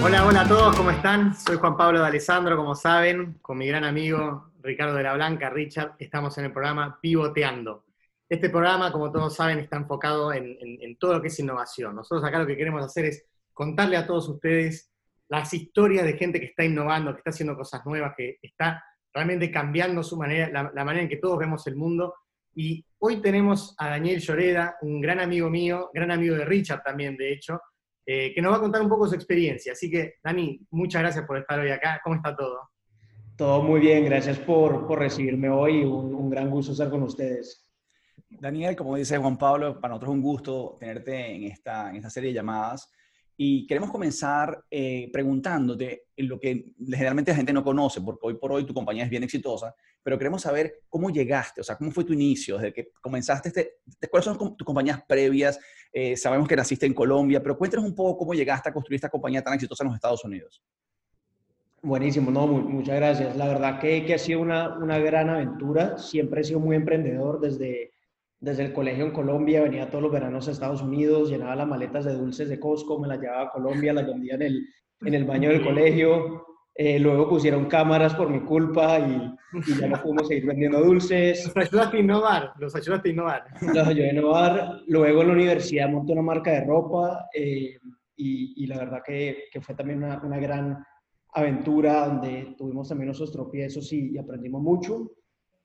Hola, hola a todos, ¿cómo están? Soy Juan Pablo de Alessandro, como saben, con mi gran amigo Ricardo de la Blanca, Richard, estamos en el programa Pivoteando. Este programa, como todos saben, está enfocado en, todo lo que es innovación. Nosotros acá lo que queremos hacer es contarle a todos ustedes las historias de gente que está innovando, que está haciendo cosas nuevas, que está realmente cambiando su manera, la, la manera en que todos vemos el mundo. Y hoy tenemos a Daniel Lloreda, un gran amigo mío, gran amigo de Richard también, de hecho, eh, que nos va a contar un poco su experiencia. Así que, Dani, muchas gracias por estar hoy acá. ¿Cómo está todo? Todo muy bien, gracias por, por recibirme hoy. Un, un, gran gusto estar con ustedes. Daniel, como dice Juan Pablo, para nosotros es un gusto tenerte en esta, en esta serie de llamadas. Y queremos comenzar eh, preguntándote lo que generalmente la gente no conoce, porque hoy por hoy tu compañía es bien exitosa, pero queremos saber cómo llegaste, o sea, cómo fue tu inicio, desde que comenzaste, este, cuáles son tus compañías previas, eh, sabemos que naciste en Colombia, pero cuéntanos un poco cómo llegaste a construir esta compañía tan exitosa en los Estados Unidos. Buenísimo, no, muchas gracias. La verdad que, que ha sido una, una gran aventura, siempre he sido muy emprendedor desde desde el colegio en Colombia, venía todos los veranos a Estados Unidos, llenaba las maletas de dulces de Costco, me las llevaba a Colombia, las vendía en el, en el baño del colegio. Eh, luego pusieron cámaras por mi culpa y, ya no pudimos seguir vendiendo dulces. Los ayudaste a innovar, los ayudaste a innovar. Los ayudé a innovar. Luego en la universidad monté una marca de ropa eh, y, y, la verdad que, que fue también una, una, gran aventura donde tuvimos también nuestros tropiezos y, y aprendimos mucho.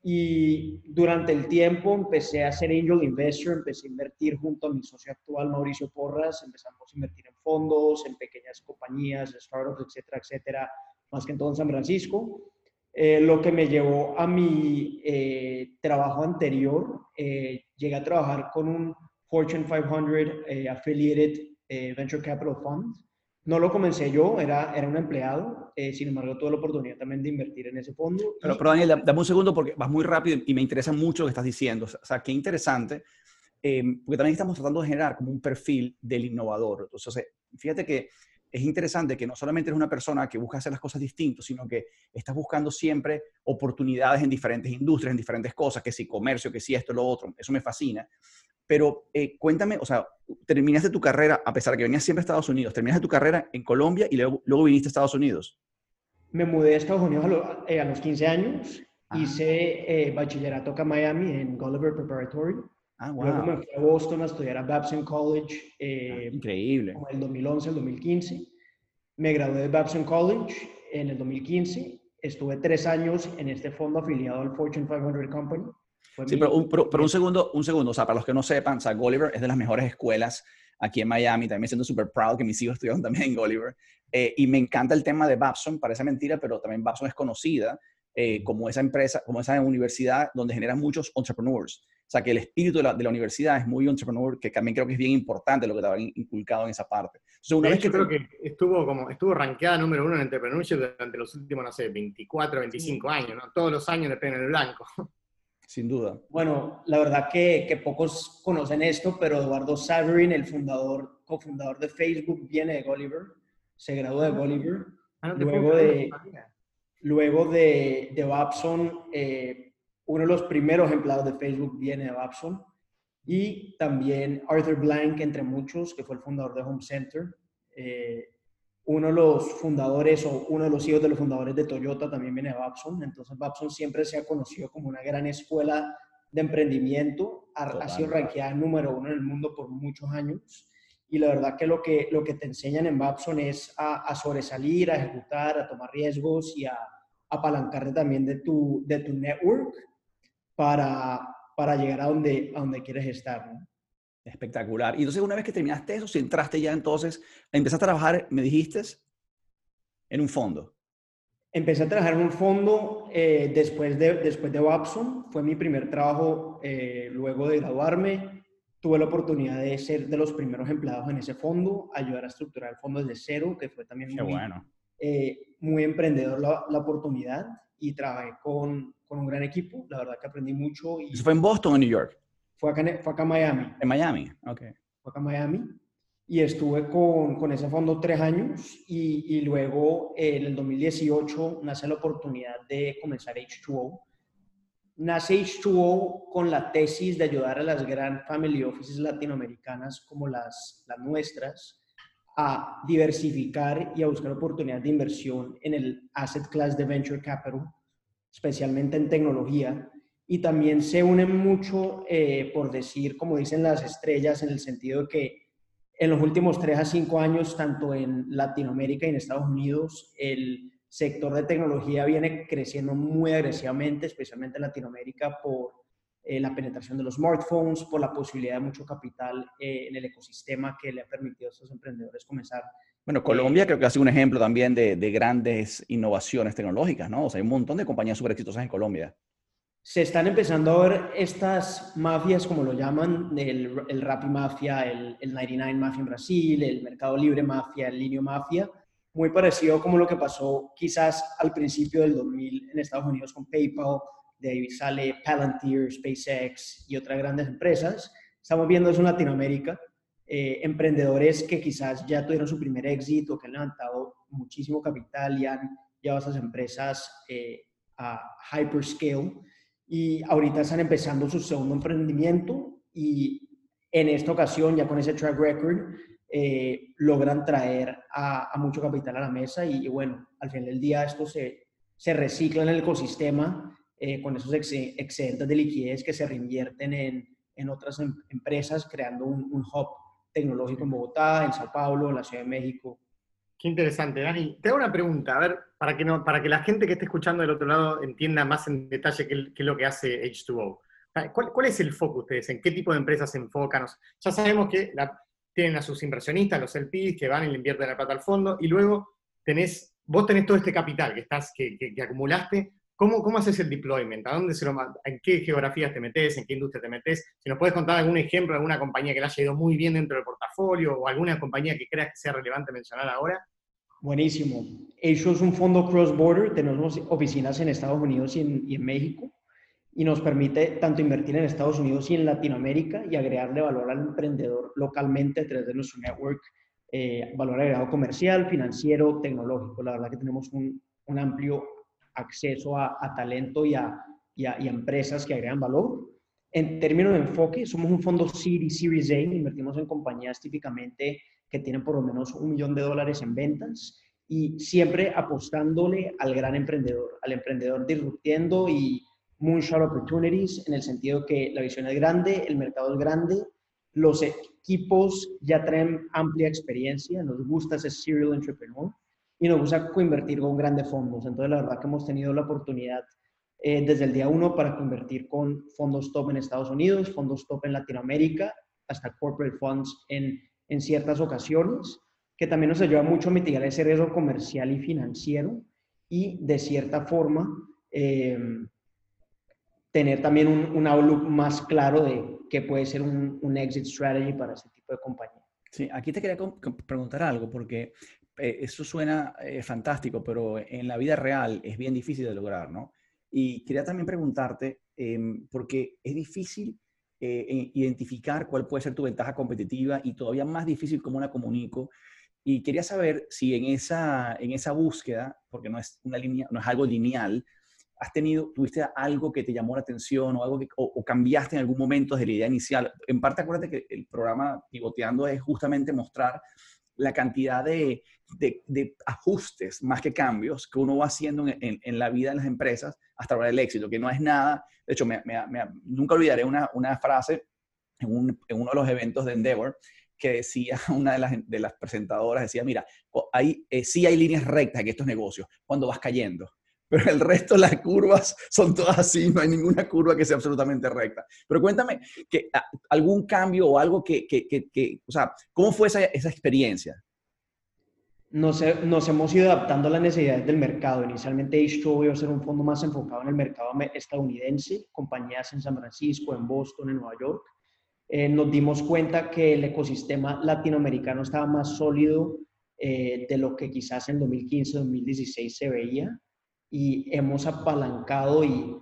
Y durante el tiempo empecé a ser angel investor, empecé a invertir junto a mi socio actual, Mauricio Porras, empezamos a invertir en fondos, en pequeñas compañías, startups, etcétera, etcétera, más que en todo en San Francisco. Eh, lo que me llevó a mi eh, trabajo anterior, eh, llegué a trabajar con un Fortune 500 eh, Affiliated eh, Venture Capital Fund, no lo comencé yo, era, era un empleado, eh, sin embargo tuve la oportunidad también de invertir en ese fondo. Pero, pero Daniel, dame un segundo porque vas muy rápido y me interesa mucho lo que estás diciendo. O sea, qué interesante, porque también estamos tratando de generar como un perfil del innovador. Entonces, fíjate que es interesante que no solamente eres una persona que busca hacer las cosas distintas, sino que estás buscando siempre oportunidades en diferentes industrias, en diferentes cosas, que si comercio, que si esto, lo otro. Eso me fascina. Pero eh, cuéntame, o sea, terminaste tu carrera, a pesar de que venías siempre a Estados Unidos, terminaste tu carrera en Colombia y luego, luego viniste a Estados Unidos. Me mudé a Estados Unidos a, eh, a los 15 años. Hice eh, bachillerato acá en Miami en Gulliver Preparatory. Ah, wow. Luego me fui a Boston a estudiar a Babson College. Eh, ah, increíble. Como el 2011, el 2015. Me gradué de Babson College en el 2015. Estuve tres años en este fondo afiliado al Fortune 500 Company sí, pero un, pero, un, segundo, un segundo, o sea, para los que no sepan, o sea, Gulliver es de las mejores escuelas aquí en Miami, también me siento súper proud que mis hijos estudiaron también en Gulliver, eh, y me encanta el tema de Babson, parece mentira, pero también Babson es conocida eh, como esa empresa, como esa universidad donde generan muchos entrepreneurs. O sea, que el espíritu de la, de la, universidad es muy entrepreneur, que también creo que es bien importante lo que te habían inculcado en esa parte. Entonces, una vez que creo que estuvo como estuvo rankeada número uno en entrepreneurship durante los últimos, no sé, 24, 25 sí. años, ¿no? Todos los años le pegan el blanco. Sin duda. Bueno, la verdad que, que, pocos conocen esto, pero Eduardo Saverin, el fundador, cofundador de Facebook, viene de Gulliver, se graduó de Gulliver. Ah, no luego, de, luego de, de Babson, eh, uno de los primeros empleados de Facebook viene de Babson. Y también Arthur Blank, entre muchos, que fue el fundador de Home Center. Eh, uno de los fundadores o uno de los hijos de los fundadores de Toyota también viene de Babson. Entonces, Babson siempre se ha conocido como una gran escuela de emprendimiento. Ha, ha sido rankeada número uno en el mundo por muchos años. Y la verdad que lo que, lo que te enseñan en Babson es a, a sobresalir, a ejecutar, a tomar riesgos y a, a apalancarte también de tu, de tu network para, para llegar a donde, a donde quieres estar. ¿no? Espectacular. Y entonces, una vez que terminaste eso, si entraste ya entonces, empezaste a trabajar, me dijiste, en un fondo. Empecé a trabajar en un fondo eh, después, de, después de Babson. Fue mi primer trabajo eh, luego de graduarme. Tuve la oportunidad de ser de los primeros empleados en ese fondo, ayudar a estructurar el fondo desde cero, que fue también muy, bueno. eh, muy emprendedor la, la, oportunidad. Y trabajé con, con, un gran equipo. La verdad que aprendí mucho. Y... ¿Eso fue en Boston o en New York? Fue acá, fue acá en Miami. En Miami, ok. Fue acá en Miami. Y estuve con, con ese fondo tres años y, y luego eh, en el 2018 nace la oportunidad de comenzar H2O. nace H2O con la tesis de ayudar a las gran family offices latinoamericanas como las, las nuestras a diversificar y a buscar oportunidades de inversión en el asset class de venture capital, especialmente en tecnología. Y también se unen mucho, eh, por decir, como dicen las estrellas, en el sentido de que en los últimos tres a cinco años, tanto en Latinoamérica y en Estados Unidos, el sector de tecnología viene creciendo muy agresivamente, especialmente en Latinoamérica, por eh, la penetración de los smartphones, por la posibilidad de mucho capital eh, en el ecosistema que le ha permitido a estos emprendedores comenzar. Bueno, Colombia creo que ha sido un ejemplo también de, de, grandes innovaciones tecnológicas, ¿no? O sea, hay un montón de compañías súper exitosas en Colombia. Se están empezando a ver estas mafias, como lo llaman, el, el Rappi Mafia, el, el 99 Mafia en Brasil, el Mercado Libre Mafia, el Linio Mafia, muy parecido como lo que pasó quizás al principio del 2000 en Estados Unidos con PayPal, de ahí sale Palantir, SpaceX y otras grandes empresas. Estamos viendo eso en Latinoamérica. Eh, emprendedores que quizás ya tuvieron su primer éxito, que han levantado muchísimo capital y han llevado esas empresas eh, a hyperscale y ahorita están empezando su segundo emprendimiento y en esta ocasión, ya con ese track record, eh, logran traer a, mucho capital a la mesa y, bueno, al final del día esto se, se recicla en el ecosistema eh, con esos excedentes de liquidez que se reinvierten en, en otras em, empresas, creando un, hub tecnológico en Bogotá, en Sao Paulo, en la Ciudad de México. Qué interesante, Dani. Te hago una pregunta, a ver, para que, para que la gente que esté escuchando del otro lado entienda más en detalle qué, es lo que hace H2O. ¿Cuál, ¿Cuál, es el foco ustedes? ¿En qué tipo de empresas se enfocan? Ya sabemos que tienen a sus inversionistas, los LPs, que van y le invierten la plata al fondo, y luego tenés, vos tenés todo este capital que, estás, que acumulaste, ¿Cómo, ¿Cómo, haces el deployment? ¿A dónde se lo, ¿En qué geografías te metes? ¿En qué industria te metes? Si nos puedes contar algún ejemplo de alguna compañía que le haya ido muy bien dentro del portafolio o alguna compañía que creas que sea relevante mencionar ahora. Buenísimo. Ellos es un fondo cross-border, tenemos oficinas en Estados Unidos y en, México y nos permite tanto invertir en Estados Unidos y en Latinoamérica y agregarle valor al emprendedor localmente a través de nuestro network, eh, valor agregado comercial, financiero, tecnológico. La verdad que tenemos un, un amplio acceso a, talento y a, empresas que agregan valor. En términos de enfoque, somos un fondo Series, Series A, invertimos en compañías típicamente que tienen por lo menos un millón de dólares en ventas y siempre apostándole al gran emprendedor, al emprendedor disruptiendo y moonshot opportunities en el sentido que la visión es grande, el mercado es grande, los equipos ya traen amplia experiencia, nos gusta ese serial entrepreneur y nos gusta coinvertir con grandes fondos. Entonces, la verdad que hemos tenido la oportunidad eh, desde el día uno para convertir con fondos top en Estados Unidos, fondos top en Latinoamérica, hasta corporate funds en, en ciertas ocasiones, que también nos ayuda mucho a mitigar ese riesgo comercial y financiero y de cierta forma eh, tener también un, un, outlook más claro de qué puede ser un, un exit strategy para ese tipo de compañía. Sí, aquí te quería preguntar algo, porque eh, eso suena eh, fantástico, pero en la vida real es bien difícil de lograr, ¿no? Y quería también preguntarte, em, porque es difícil eh, identificar cuál puede ser tu ventaja competitiva y todavía más difícil cómo la comunico. Y quería saber si en esa, en esa búsqueda, porque no es, una línea, no es algo lineal, has tenido, tuviste algo que te llamó la atención o algo que, o, cambiaste en algún momento desde la idea inicial. En parte, acuérdate que el programa Pivoteando es justamente mostrar la cantidad de, de, ajustes más que cambios que uno va haciendo en, en, la vida de las empresas hasta lograr el éxito, que no es nada. De hecho, nunca olvidaré una, una frase en, un, en, uno de los eventos de Endeavor que decía una de las, de las presentadoras, decía, mira, hay, eh, sí hay líneas rectas en estos negocios cuando vas cayendo pero el resto las curvas son todas así, no hay ninguna curva que sea absolutamente recta. Pero cuéntame, que, ¿algún cambio o algo que, que, que, o sea, cómo fue esa, esa experiencia? Nos, nos, hemos ido adaptando a las necesidades del mercado. Inicialmente H2 iba a ser un fondo más enfocado en el mercado estadounidense, compañías en San Francisco, en Boston, en Nueva York. Eh, nos dimos cuenta que el ecosistema latinoamericano estaba más sólido eh, de lo que quizás en 2015-2016 se veía y hemos apalancado y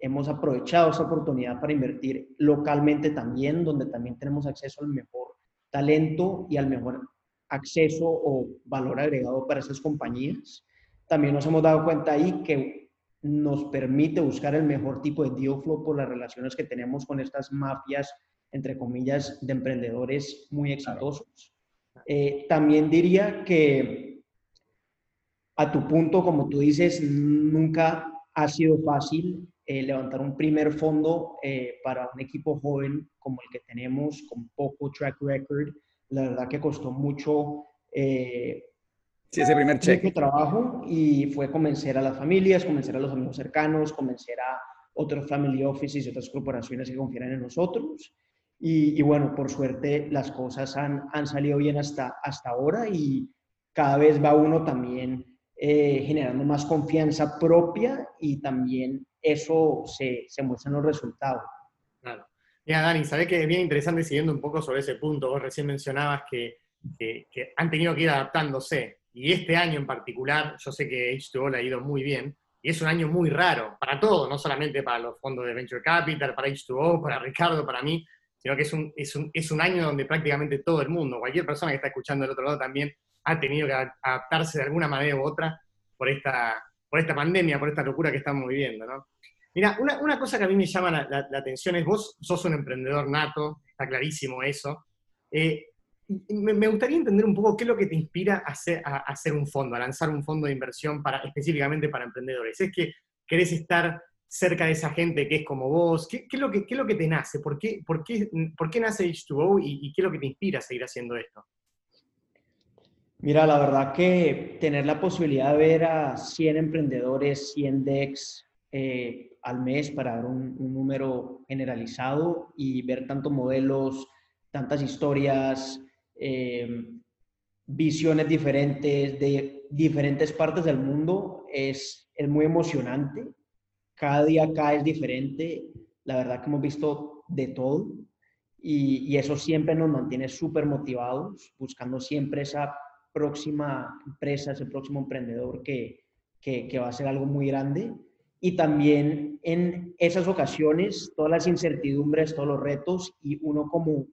hemos aprovechado esa oportunidad para invertir localmente también, donde también tenemos acceso al mejor talento y al mejor acceso o valor agregado para esas compañías. También nos hemos dado cuenta ahí que nos permite buscar el mejor tipo de deal flow por las relaciones que tenemos con estas mafias, entre comillas, de emprendedores muy exitosos. Eh, también diría que a tu punto, como tú dices, nunca ha sido fácil eh, levantar un primer fondo eh, para un equipo joven como el que tenemos, con poco track record. La verdad que costó mucho Sí, ese primer cheque. trabajo y fue convencer a las familias, convencer a los amigos cercanos, convencer a otros family offices y otras corporaciones que confieran en nosotros. Y, bueno, por suerte las cosas han, han salido bien hasta, hasta ahora y cada vez va uno también eh, generando más confianza propia y también eso se, se muestra en los resultados. Claro. Mira, Dani, sabés que es bien interesante siguiendo un poco sobre ese punto. Vos recién mencionabas que, que, que han tenido que ir adaptándose y este año en particular, yo sé que H2O le ha ido muy bien, y es un año muy raro para todo, no solamente para los fondos de Venture Capital, para H2O, para Ricardo, para mí, sino que es un, es un, es un año donde prácticamente todo el mundo, cualquier persona que está escuchando del otro lado también, ha tenido que adaptarse de alguna manera u otra por esta, por esta pandemia, por esta locura que estamos viviendo, ¿no? Mira, una, una cosa que a mí me llama la, la, atención es, vos sos un emprendedor nato, está clarísimo eso, eh, me, gustaría entender un poco qué es lo que te inspira a hacer, a, hacer, un fondo, a lanzar un fondo de inversión para, específicamente para emprendedores. ¿Es que querés estar cerca de esa gente que es como vos? ¿Qué, qué es, lo que, qué es lo que te nace? ¿Por qué, por qué, por qué nace H2O y, y, qué es lo que te inspira a seguir haciendo esto? Mira, la verdad que tener la posibilidad de ver a 100 emprendedores, 100 DEX eh, al mes para dar un, número generalizado y ver tantos modelos, tantas historias, eh, visiones diferentes de diferentes partes del mundo es, es muy emocionante. Cada día acá es diferente. La verdad que hemos visto de todo y, y eso siempre nos mantiene súper motivados, buscando siempre esa próxima empresa, ese próximo emprendedor que, que, va a ser algo muy grande. Y también en esas ocasiones, todas las incertidumbres, todos los retos y uno como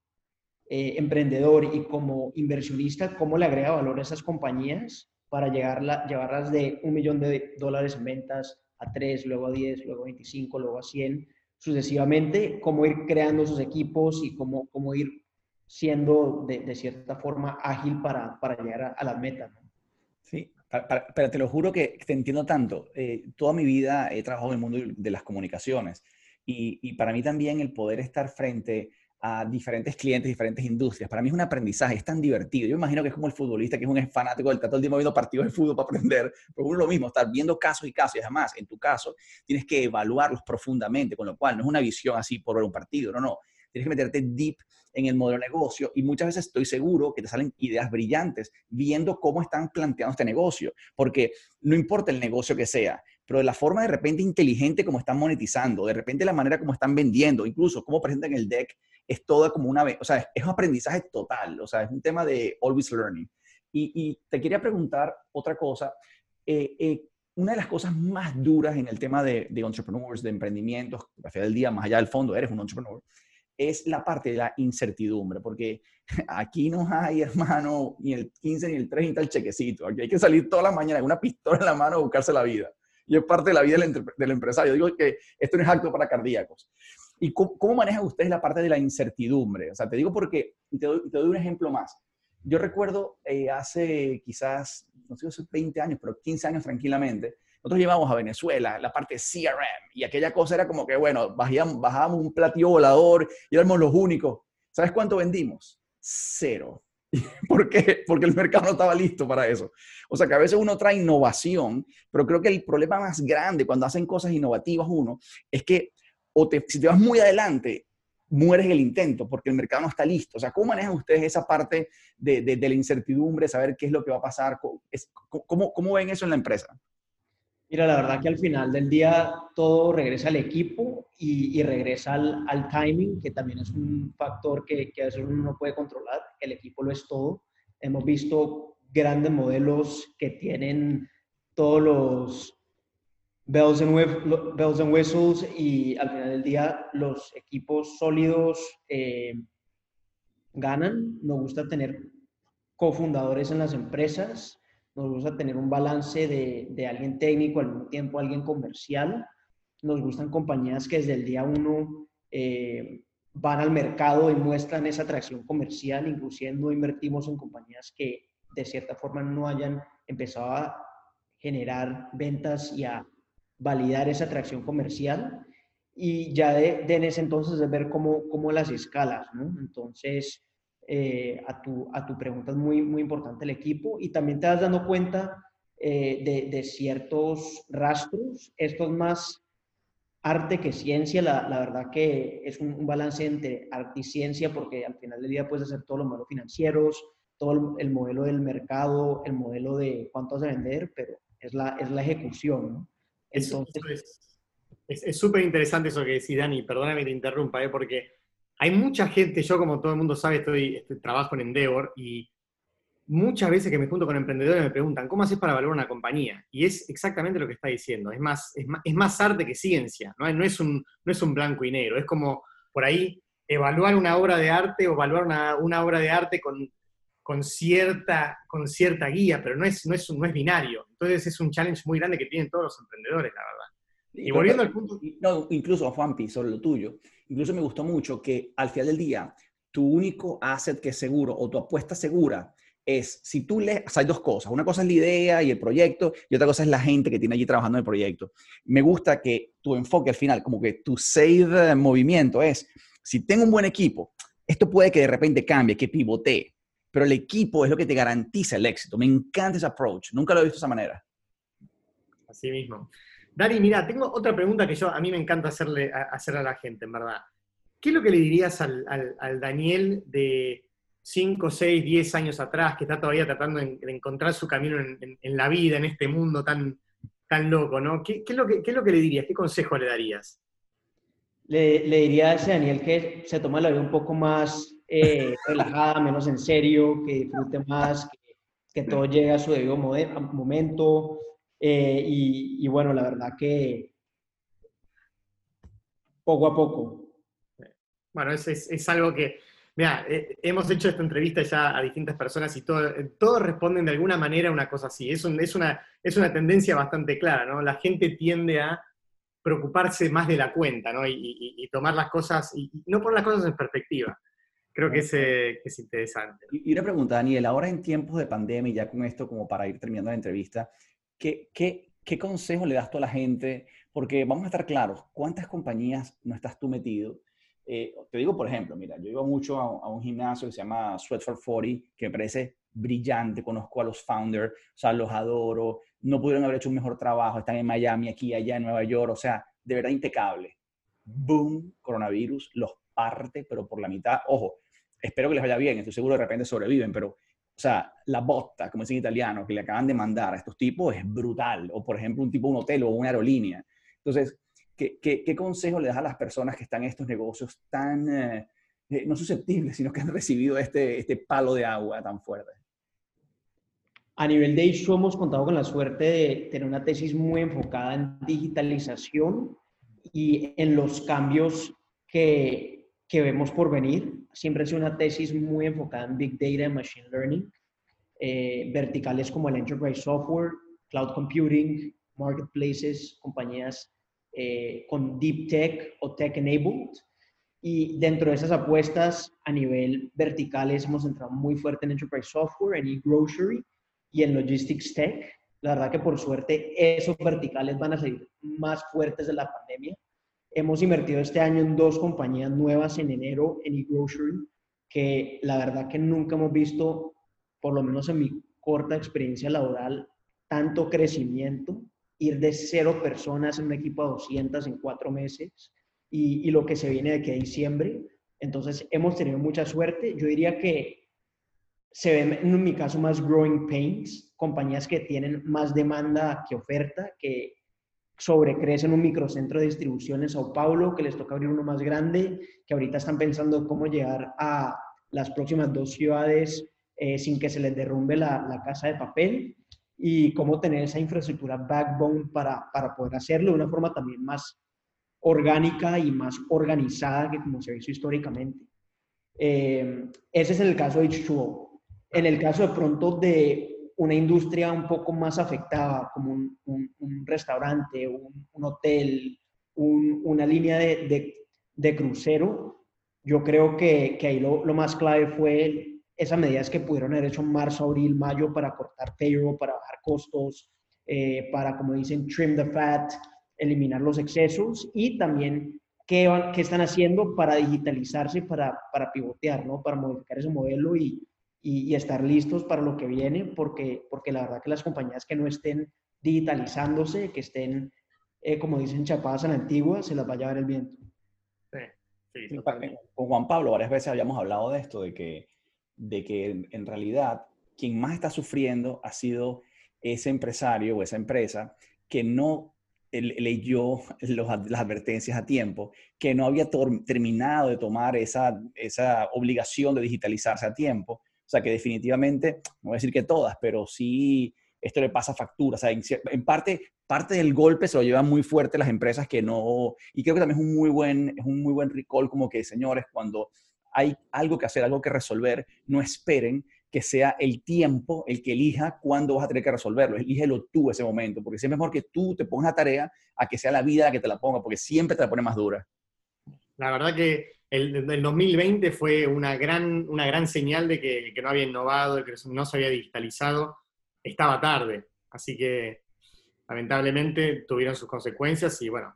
eh, emprendedor y como inversionista, cómo le agrega valor a esas compañías para llegarla, llevarlas de un millón de dólares en ventas a tres, luego a 10, luego a 25, luego a 100, sucesivamente, cómo ir creando esos equipos y cómo, cómo ir siendo de, cierta forma ágil para, llegar a, a las metas. Sí, pero te lo juro que te entiendo tanto. Eh, toda mi vida he trabajado en el mundo de las comunicaciones y, y para mí también el poder estar frente a diferentes clientes, diferentes industrias. Para mí es un aprendizaje, es tan divertido. Yo imagino que es como el futbolista que es un fanático del todo el tiempo viendo partidos de fútbol para aprender. Pero uno lo mismo, estar viendo casos y casos. Y además, en tu caso, tienes que evaluarlos profundamente, con lo cual no es una visión así por ver un partido, no, no. Tienes que meterte deep en el modelo de negocio y muchas veces estoy seguro que te salen ideas brillantes viendo cómo están planteando este negocio, porque no importa el negocio que sea, pero de la forma de repente inteligente como están monetizando, de repente la manera como están vendiendo, incluso cómo presentan el deck, es toda como una, o sea, es un aprendizaje total, o sea, es un tema de always learning. Y, te quería preguntar otra cosa. Eh, eh, una de las cosas más duras en el tema de, de entrepreneurs, de emprendimientos, al final del día, más allá del fondo, eres un entrepreneur, es la parte de la incertidumbre, porque aquí no hay, hermano, ni el 15 ni el 30 el chequecito. Aquí hay que salir toda la mañana con una pistola en la mano a buscarse la vida. Y es parte de la vida del, del empresario. Digo que esto no es acto para cardíacos. ¿Y cómo, cómo, manejan ustedes la parte de la incertidumbre? O sea, te digo porque, te doy, te doy un ejemplo más. Yo recuerdo eh, hace quizás, no sé, 20 años, pero 15 años tranquilamente, nosotros llevamos a Venezuela la parte CRM y aquella cosa era como que, bueno, bajábamos, bajábamos un platillo volador y éramos los únicos. ¿Sabes cuánto vendimos? Cero. ¿Por qué? Porque el mercado no estaba listo para eso. O sea que a veces uno trae innovación, pero creo que el problema más grande cuando hacen cosas innovativas uno es que o si te vas muy adelante, mueres el intento porque el mercado no está listo. O sea, ¿cómo manejan ustedes esa parte de, de, de la incertidumbre, saber qué es lo que va a pasar? ¿Cómo, ¿Cómo, ven eso en la empresa? Mira, la verdad que al final del día todo regresa al equipo y, y regresa al, al, timing, que también es un factor que, que a veces uno no puede controlar. El equipo lo es todo. Hemos visto grandes modelos que tienen todos los bells and, whistles y al final del día los equipos sólidos eh, ganan. Nos gusta tener cofundadores en las empresas. Nos gusta tener un balance de, de alguien técnico, al mismo tiempo alguien comercial. Nos gustan compañías que desde el día uno eh, van al mercado y muestran esa atracción comercial, inclusive no invertimos en compañías que de cierta forma no hayan empezado a generar ventas y a validar esa atracción comercial. Y ya de, en ese entonces de ver cómo, cómo las escalas. Entonces, eh, a, tu, a tu pregunta es muy, muy importante el equipo y también te vas dando cuenta eh, de, de, ciertos rastros. Esto es más arte que ciencia. La, la verdad que es un, balance entre arte y ciencia porque al final del día puedes hacer todos los modelos financieros, todo el, modelo del mercado, el modelo de cuánto vas a vender, pero es la, es la ejecución. ¿no? Entonces, es súper interesante eso que decís, Dani. Perdóname que te interrumpa, ¿eh? porque hay mucha gente, yo como todo el mundo sabe, estoy, estoy, trabajo en Endeavor y muchas veces que me junto con emprendedores me preguntan, ¿cómo haces para valorar una compañía? Y es exactamente lo que está diciendo, es más, es más, es más arte que ciencia, ¿no? No, es un, no es un blanco y negro, es como por ahí evaluar una obra de arte o evaluar una, una obra de arte con, con, cierta, con cierta guía, pero no es, no, es, no es binario. Entonces es un challenge muy grande que tienen todos los emprendedores, la verdad. Y volviendo al punto... No, incluso, Juanpi, sobre lo tuyo, incluso me gustó mucho que al final del día, tu único asset que es seguro o tu apuesta segura es, si tú lees, hay dos cosas, una cosa es la idea y el proyecto y otra cosa es la gente que tiene allí trabajando en el proyecto. Me gusta que tu enfoque al final, como que tu save movimiento es, si tengo un buen equipo, esto puede que de repente cambie, que pivotee, pero el equipo es lo que te garantiza el éxito. Me encanta ese approach, nunca lo he visto de esa manera. Así mismo. Dani, mira, tengo otra pregunta que yo, a mí me encanta hacerle a, hacerle a la gente, en verdad. ¿Qué es lo que le dirías al, al Daniel de 5, 6, 10 años atrás, que está todavía tratando de, encontrar su camino en, la vida, en este mundo tan, tan loco, ¿no? ¿Qué, es lo que, es lo que le dirías? ¿Qué consejo le darías? Le, diría a ese Daniel que se tome la vida un poco más eh, relajada, menos en serio, que disfrute más, que, todo llegue a su debido momento. Eh, y, bueno, la verdad que poco a poco. Bueno, es, es algo que Mira, eh, hemos hecho esta entrevista ya a distintas personas y eh, todos responden de alguna manera a una cosa así. Es, es, una, es una tendencia bastante clara, ¿no? La gente tiende a preocuparse más de la cuenta, ¿no? Y, tomar las cosas, y, no poner las cosas en perspectiva. Creo que es, eh, es interesante. Y una pregunta, Daniel, ahora en tiempos de pandemia, y ya con esto como para ir terminando la entrevista, ¿qué, qué, consejo le das tú a la gente? Porque vamos a estar claros, ¿cuántas compañías no estás tú metido? Eh, te digo, por ejemplo, mira, yo iba mucho a, un gimnasio que se llama Sweat for 40, que me parece brillante, conozco a los founders, o sea, los adoro, no pudieron haber hecho un mejor trabajo, están en Miami, aquí, allá, en Nueva York, o sea, de verdad impecable. Boom, coronavirus, los parte, pero por la mitad, ojo, espero que les vaya bien, estoy seguro de repente sobreviven, pero, o sea, la botta, como dicen en italiano, que le acaban de mandar a estos tipos es brutal, o por ejemplo, un tipo, un hotel o una aerolínea. Entonces, ¿Qué, consejo le das a las personas que están en estos negocios tan, eh, eh, no susceptibles, sino que han recibido este, este palo de agua tan fuerte? A nivel de issue hemos contado con la suerte de tener una tesis muy enfocada en digitalización y en los cambios que, que vemos por venir. Siempre ha sido una tesis muy enfocada en Big Data Machine Learning, eh, verticales como el Enterprise Software, Cloud Computing, Marketplaces, compañías eh, con Deep Tech o Tech Enabled. Y dentro de esas apuestas a nivel verticales hemos entrado muy fuerte en Enterprise Software, en e-grocery y en Logistics Tech. La verdad que por suerte esos verticales van a seguir más fuertes de la pandemia. Hemos invertido este año en dos compañías nuevas en enero en e-grocery, que la verdad que nunca hemos visto, por lo menos en mi corta experiencia laboral, tanto crecimiento ir de cero personas en un equipo a 200 en cuatro meses y, lo que se viene de que diciembre. Entonces, hemos tenido mucha suerte. Yo diría que se ven, en mi caso, más growing pains, compañías que tienen más demanda que oferta, que sobrecrecen un microcentro de distribución en Sao Paulo, que les toca abrir uno más grande, que ahorita están pensando cómo llegar a las próximas dos ciudades eh, sin que se les derrumbe la, la casa de papel y cómo tener esa infraestructura backbone para, para poder hacerlo de una forma también más orgánica y más organizada que como se ha visto históricamente. Eh, ese es el caso de H2O. En el caso de pronto de una industria un poco más afectada, como un, restaurante, un, hotel, una línea de, crucero, yo creo que, ahí lo, más clave fue esas medidas que pudieron haber hecho en marzo, abril, mayo para cortar payroll, para bajar costos, eh, para, como dicen, trim the fat, eliminar los excesos y también qué, qué están haciendo para digitalizarse, para, para pivotear, ¿no? para modificar ese modelo y, y, estar listos para lo que viene, porque, porque la verdad que las compañías que no estén digitalizándose, que estén, eh, como dicen, chapadas a la antigua, se las va a llevar el viento. Sí, sí, Con Juan Pablo varias veces habíamos hablado de esto, de que, de que en realidad quien más está sufriendo ha sido ese empresario o esa empresa que no leyó las advertencias a tiempo, que no había terminado de tomar esa, esa obligación de digitalizarse a tiempo o sea, que definitivamente, no voy a decir que todas, pero sí esto le pasa factura. O sea, en, parte, parte del golpe se lo llevan muy fuerte las empresas que no, y creo que también es un muy buen, es un muy buen recall como que, señores, cuando hay algo que hacer, algo que resolver, no esperen que sea el tiempo el que elija cuándo vas a tener que resolverlo. Elígelo tú ese momento, porque siempre es mejor que tú te pongas la tarea a que sea la vida la que te la ponga, porque siempre te la pone más dura. La verdad que el, 2020 fue una gran, una gran señal de que, que no había innovado, de que no se había digitalizado, estaba tarde. Así que lamentablemente tuvieron sus consecuencias y bueno,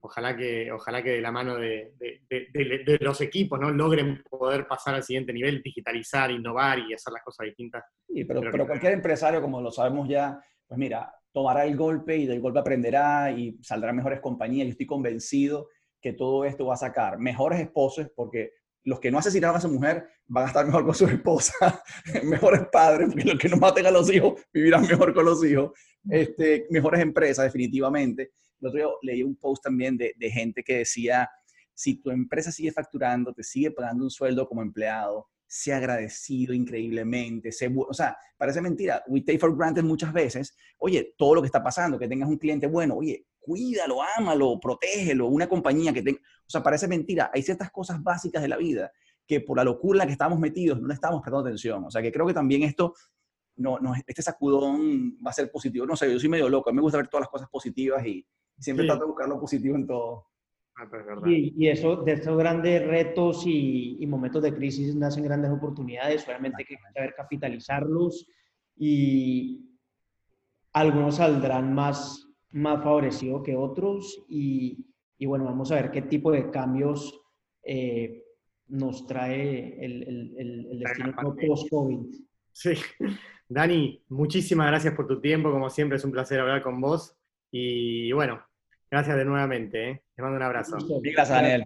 ojalá que, ojalá que de la mano de, de, los equipos ¿no? logren poder pasar al siguiente nivel, digitalizar, innovar y hacer las cosas distintas. Sí, pero, pero cualquier empresario, como lo sabemos ya, pues mira, tomará el golpe y del golpe aprenderá y saldrán mejores compañías. Yo estoy convencido que todo esto va a sacar mejores esposos, porque los que no asesinaron a su mujer van a estar mejor con su esposa, mejores padres, porque los que no maten a los hijos vivirán mejor con los hijos, este, mejores empresas definitivamente. El otro día leí un post también de, de gente que decía, si tu empresa sigue facturando, te sigue pagando un sueldo como empleado, sea agradecido increíblemente, sé, o sea, parece mentira, we take for granted muchas veces, oye, todo lo que está pasando, que tengas un cliente bueno, oye, cuídalo, ámalo, protégelo, una compañía que tenga, o sea, parece mentira, hay ciertas cosas básicas de la vida que por la locura en la que estamos metidos no le estamos prestando atención, o sea, que creo que también esto, no, no, este sacudón va a ser positivo, no sé, yo soy medio loco, a mí me gusta ver todas las cosas positivas y siempre trato de buscar lo positivo en todo. Ah, pues, y, eso, de estos grandes retos y, momentos de crisis nacen grandes oportunidades, obviamente hay que saber capitalizarlos y algunos saldrán más, más favorecidos que otros y, y, bueno, vamos a ver qué tipo de cambios eh, nos trae el, el, el destino post-COVID. Sí. Dani, muchísimas gracias por tu tiempo, como siempre es un placer hablar con vos y bueno, Gracias de nuevamente. ¿eh? Te mando un abrazo. Gracias, Daniel.